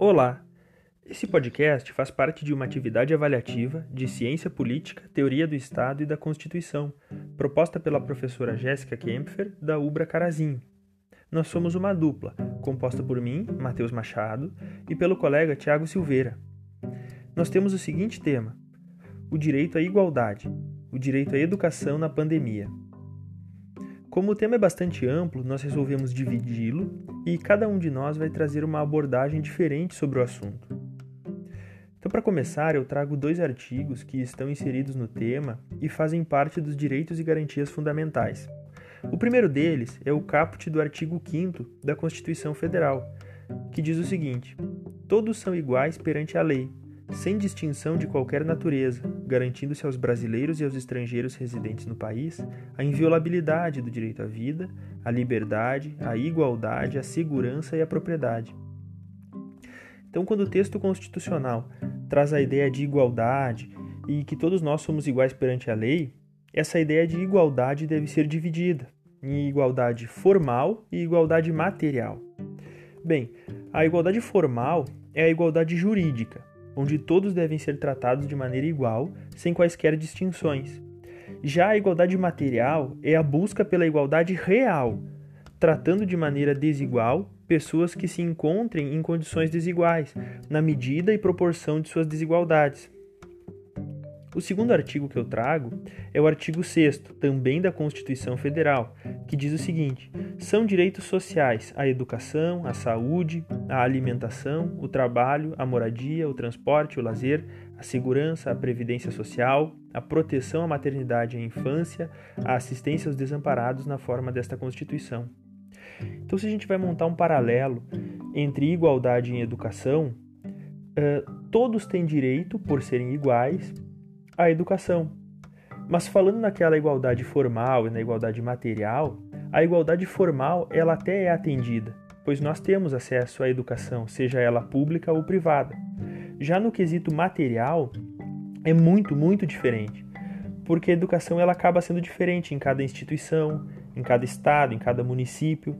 Olá! Esse podcast faz parte de uma atividade avaliativa de ciência política, teoria do Estado e da Constituição, proposta pela professora Jéssica Kempfer, da Ubra Carazinho. Nós somos uma dupla, composta por mim, Matheus Machado, e pelo colega Tiago Silveira. Nós temos o seguinte tema: o direito à igualdade, o direito à educação na pandemia. Como o tema é bastante amplo, nós resolvemos dividi-lo e cada um de nós vai trazer uma abordagem diferente sobre o assunto. Então, para começar, eu trago dois artigos que estão inseridos no tema e fazem parte dos direitos e garantias fundamentais. O primeiro deles é o caput do artigo 5 da Constituição Federal, que diz o seguinte: Todos são iguais perante a lei, sem distinção de qualquer natureza, garantindo-se aos brasileiros e aos estrangeiros residentes no país a inviolabilidade do direito à vida, à liberdade, à igualdade, à segurança e à propriedade. Então, quando o texto constitucional traz a ideia de igualdade e que todos nós somos iguais perante a lei, essa ideia de igualdade deve ser dividida em igualdade formal e igualdade material. Bem, a igualdade formal é a igualdade jurídica, onde todos devem ser tratados de maneira igual, sem quaisquer distinções. Já a igualdade material é a busca pela igualdade real, tratando de maneira desigual pessoas que se encontrem em condições desiguais, na medida e proporção de suas desigualdades. O segundo artigo que eu trago é o artigo 6, também da Constituição Federal, que diz o seguinte: são direitos sociais a educação, a saúde, a alimentação, o trabalho, a moradia, o transporte, o lazer, a segurança, a previdência social, a proteção à maternidade e à infância, a assistência aos desamparados na forma desta Constituição. Então, se a gente vai montar um paralelo entre igualdade em educação, uh, todos têm direito, por serem iguais, à educação. Mas falando naquela igualdade formal e na igualdade material, a igualdade formal ela até é atendida, pois nós temos acesso à educação, seja ela pública ou privada. Já no quesito material, é muito, muito diferente, porque a educação ela acaba sendo diferente em cada instituição, em cada estado, em cada município,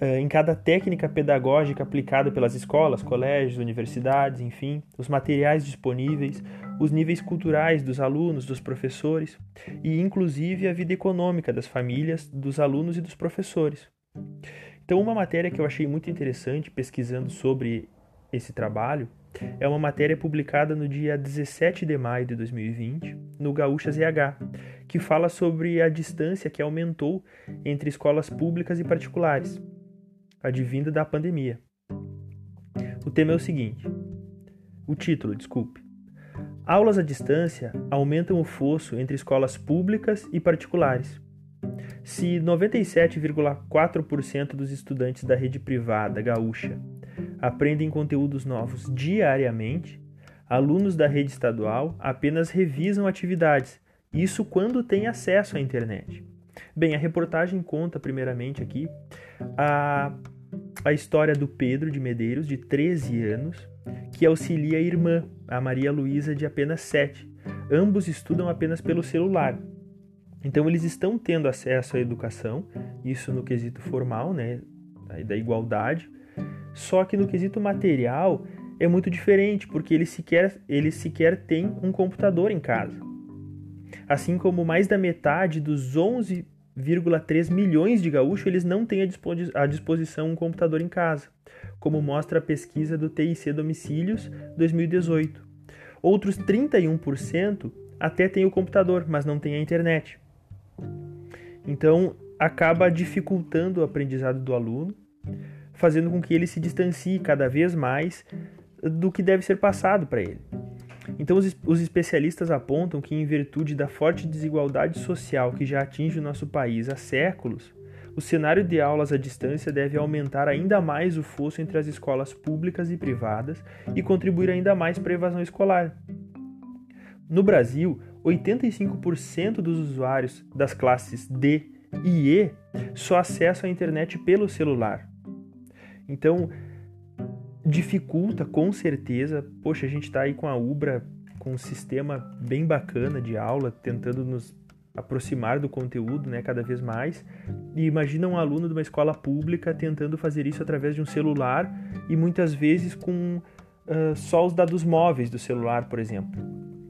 em cada técnica pedagógica aplicada pelas escolas, colégios, universidades, enfim, os materiais disponíveis, os níveis culturais dos alunos, dos professores e, inclusive, a vida econômica das famílias, dos alunos e dos professores. Então, uma matéria que eu achei muito interessante pesquisando sobre esse trabalho é uma matéria publicada no dia 17 de maio de 2020 no Gaúcha ZH, que fala sobre a distância que aumentou entre escolas públicas e particulares advinda da pandemia. O tema é o seguinte: o título, desculpe. Aulas à distância aumentam o fosso entre escolas públicas e particulares. Se 97,4% dos estudantes da rede privada gaúcha aprendem conteúdos novos diariamente, alunos da rede estadual apenas revisam atividades, isso quando têm acesso à internet. Bem, a reportagem conta primeiramente aqui a, a história do Pedro de Medeiros, de 13 anos, que auxilia a irmã, a Maria Luísa, de apenas 7. Ambos estudam apenas pelo celular. Então eles estão tendo acesso à educação, isso no quesito formal, né, da igualdade, só que no quesito material é muito diferente, porque eles sequer, eles sequer têm um computador em casa. Assim como mais da metade dos 11 1,3 milhões de gaúchos eles não têm à disposição um computador em casa, como mostra a pesquisa do TIC Domicílios 2018. Outros 31% até têm o computador, mas não têm a internet. Então, acaba dificultando o aprendizado do aluno, fazendo com que ele se distancie cada vez mais do que deve ser passado para ele. Então, os, os especialistas apontam que, em virtude da forte desigualdade social que já atinge o nosso país há séculos, o cenário de aulas à distância deve aumentar ainda mais o fosso entre as escolas públicas e privadas e contribuir ainda mais para a evasão escolar. No Brasil, 85% dos usuários das classes D e E só acessam a internet pelo celular. Então, dificulta com certeza. Poxa, a gente está aí com a Ubra com um sistema bem bacana de aula, tentando nos aproximar do conteúdo, né, cada vez mais. E imagina um aluno de uma escola pública tentando fazer isso através de um celular e muitas vezes com uh, só os dados móveis do celular, por exemplo.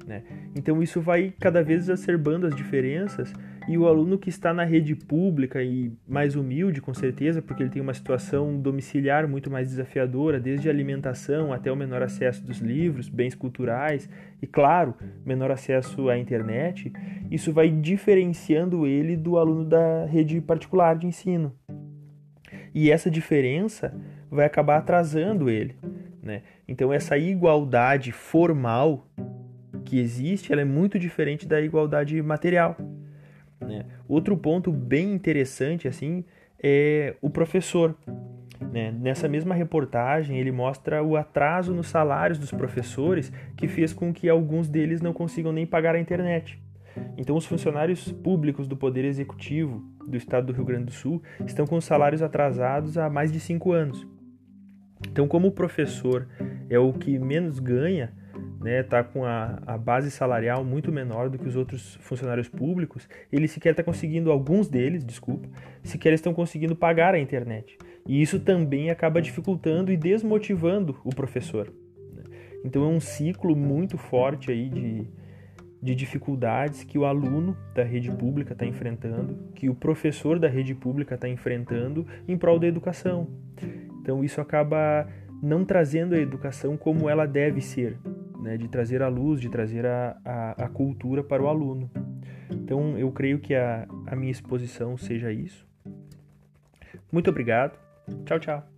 Né? Então isso vai cada vez exacerbando as diferenças e o aluno que está na rede pública e mais humilde, com certeza, porque ele tem uma situação domiciliar muito mais desafiadora, desde a alimentação até o menor acesso dos livros, bens culturais e, claro, menor acesso à internet, isso vai diferenciando ele do aluno da rede particular de ensino. E essa diferença vai acabar atrasando ele. Né? Então, essa igualdade formal que existe, ela é muito diferente da igualdade material. Né? Outro ponto bem interessante assim é o professor. Né? Nessa mesma reportagem, ele mostra o atraso nos salários dos professores que fez com que alguns deles não consigam nem pagar a internet. Então, os funcionários públicos do Poder Executivo do Estado do Rio Grande do Sul estão com salários atrasados há mais de cinco anos. Então, como o professor é o que menos ganha, né, tá com a, a base salarial muito menor do que os outros funcionários públicos, eles sequer estão tá conseguindo, alguns deles, desculpa, sequer estão conseguindo pagar a internet. E isso também acaba dificultando e desmotivando o professor. Né? Então é um ciclo muito forte aí de, de dificuldades que o aluno da rede pública está enfrentando, que o professor da rede pública está enfrentando em prol da educação. Então isso acaba não trazendo a educação como ela deve ser, né, de trazer a luz, de trazer a, a, a, cultura para o aluno. Então, eu creio que a, a minha exposição seja isso. Muito obrigado. Tchau, tchau.